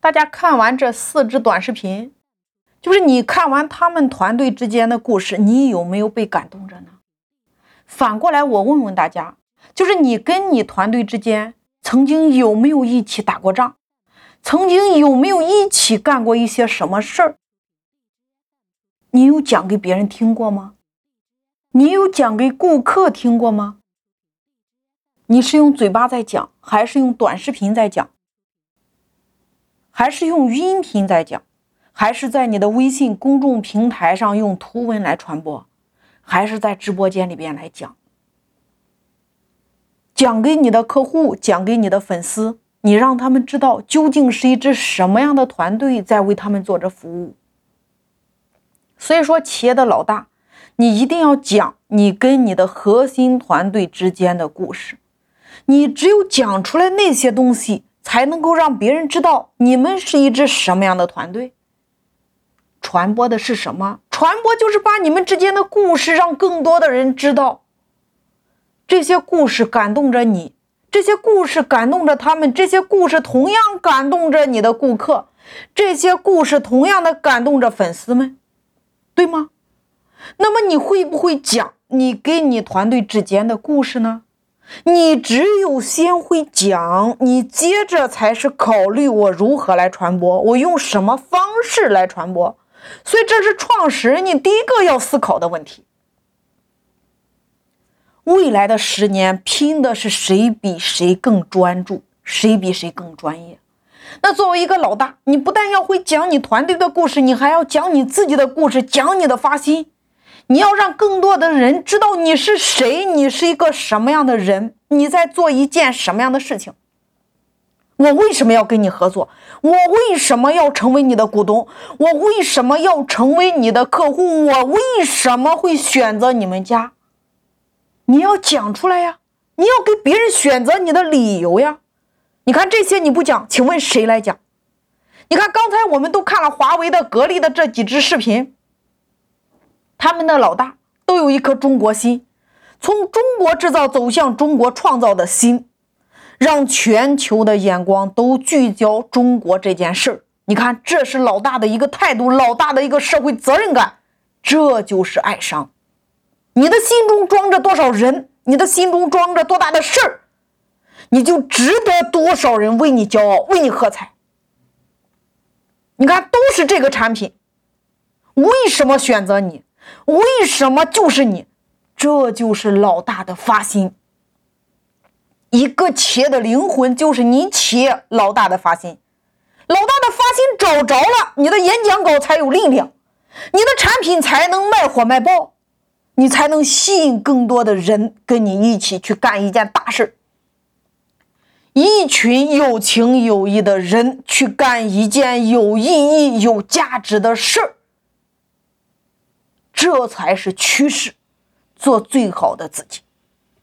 大家看完这四支短视频，就是你看完他们团队之间的故事，你有没有被感动着呢？反过来，我问问大家，就是你跟你团队之间曾经有没有一起打过仗？曾经有没有一起干过一些什么事儿？你有讲给别人听过吗？你有讲给顾客听过吗？你是用嘴巴在讲，还是用短视频在讲？还是用音频在讲？还是在你的微信公众平台上用图文来传播？还是在直播间里边来讲？讲给你的客户，讲给你的粉丝，你让他们知道究竟是一支什么样的团队在为他们做着服务。所以说，企业的老大，你一定要讲你跟你的核心团队之间的故事。你只有讲出来那些东西，才能够让别人知道你们是一支什么样的团队。传播的是什么？传播就是把你们之间的故事让更多的人知道。这些故事感动着你，这些故事感动着他们，这些故事同样感动着你的顾客，这些故事同样的感动着粉丝们。对吗？那么你会不会讲你跟你团队之间的故事呢？你只有先会讲，你接着才是考虑我如何来传播，我用什么方式来传播。所以这是创始人你第一个要思考的问题。未来的十年拼的是谁比谁更专注，谁比谁更专业。那作为一个老大，你不但要会讲你团队的故事，你还要讲你自己的故事，讲你的发心。你要让更多的人知道你是谁，你是一个什么样的人，你在做一件什么样的事情。我为什么要跟你合作？我为什么要成为你的股东？我为什么要成为你的客户？我为什么会选择你们家？你要讲出来呀！你要给别人选择你的理由呀！你看这些你不讲，请问谁来讲？你看刚才我们都看了华为的、格力的这几支视频，他们的老大都有一颗中国心，从中国制造走向中国创造的心，让全球的眼光都聚焦中国这件事儿。你看，这是老大的一个态度，老大的一个社会责任感，这就是爱商。你的心中装着多少人？你的心中装着多大的事儿？你就值得多少人为你骄傲，为你喝彩。你看，都是这个产品，为什么选择你？为什么就是你？这就是老大的发心。一个企业的灵魂就是你企业老大的发心，老大的发心找着了，你的演讲稿才有力量，你的产品才能卖火卖爆，你才能吸引更多的人跟你一起去干一件大事。一群有情有义的人去干一件有意义、有价值的事儿，这才是趋势。做最好的自己。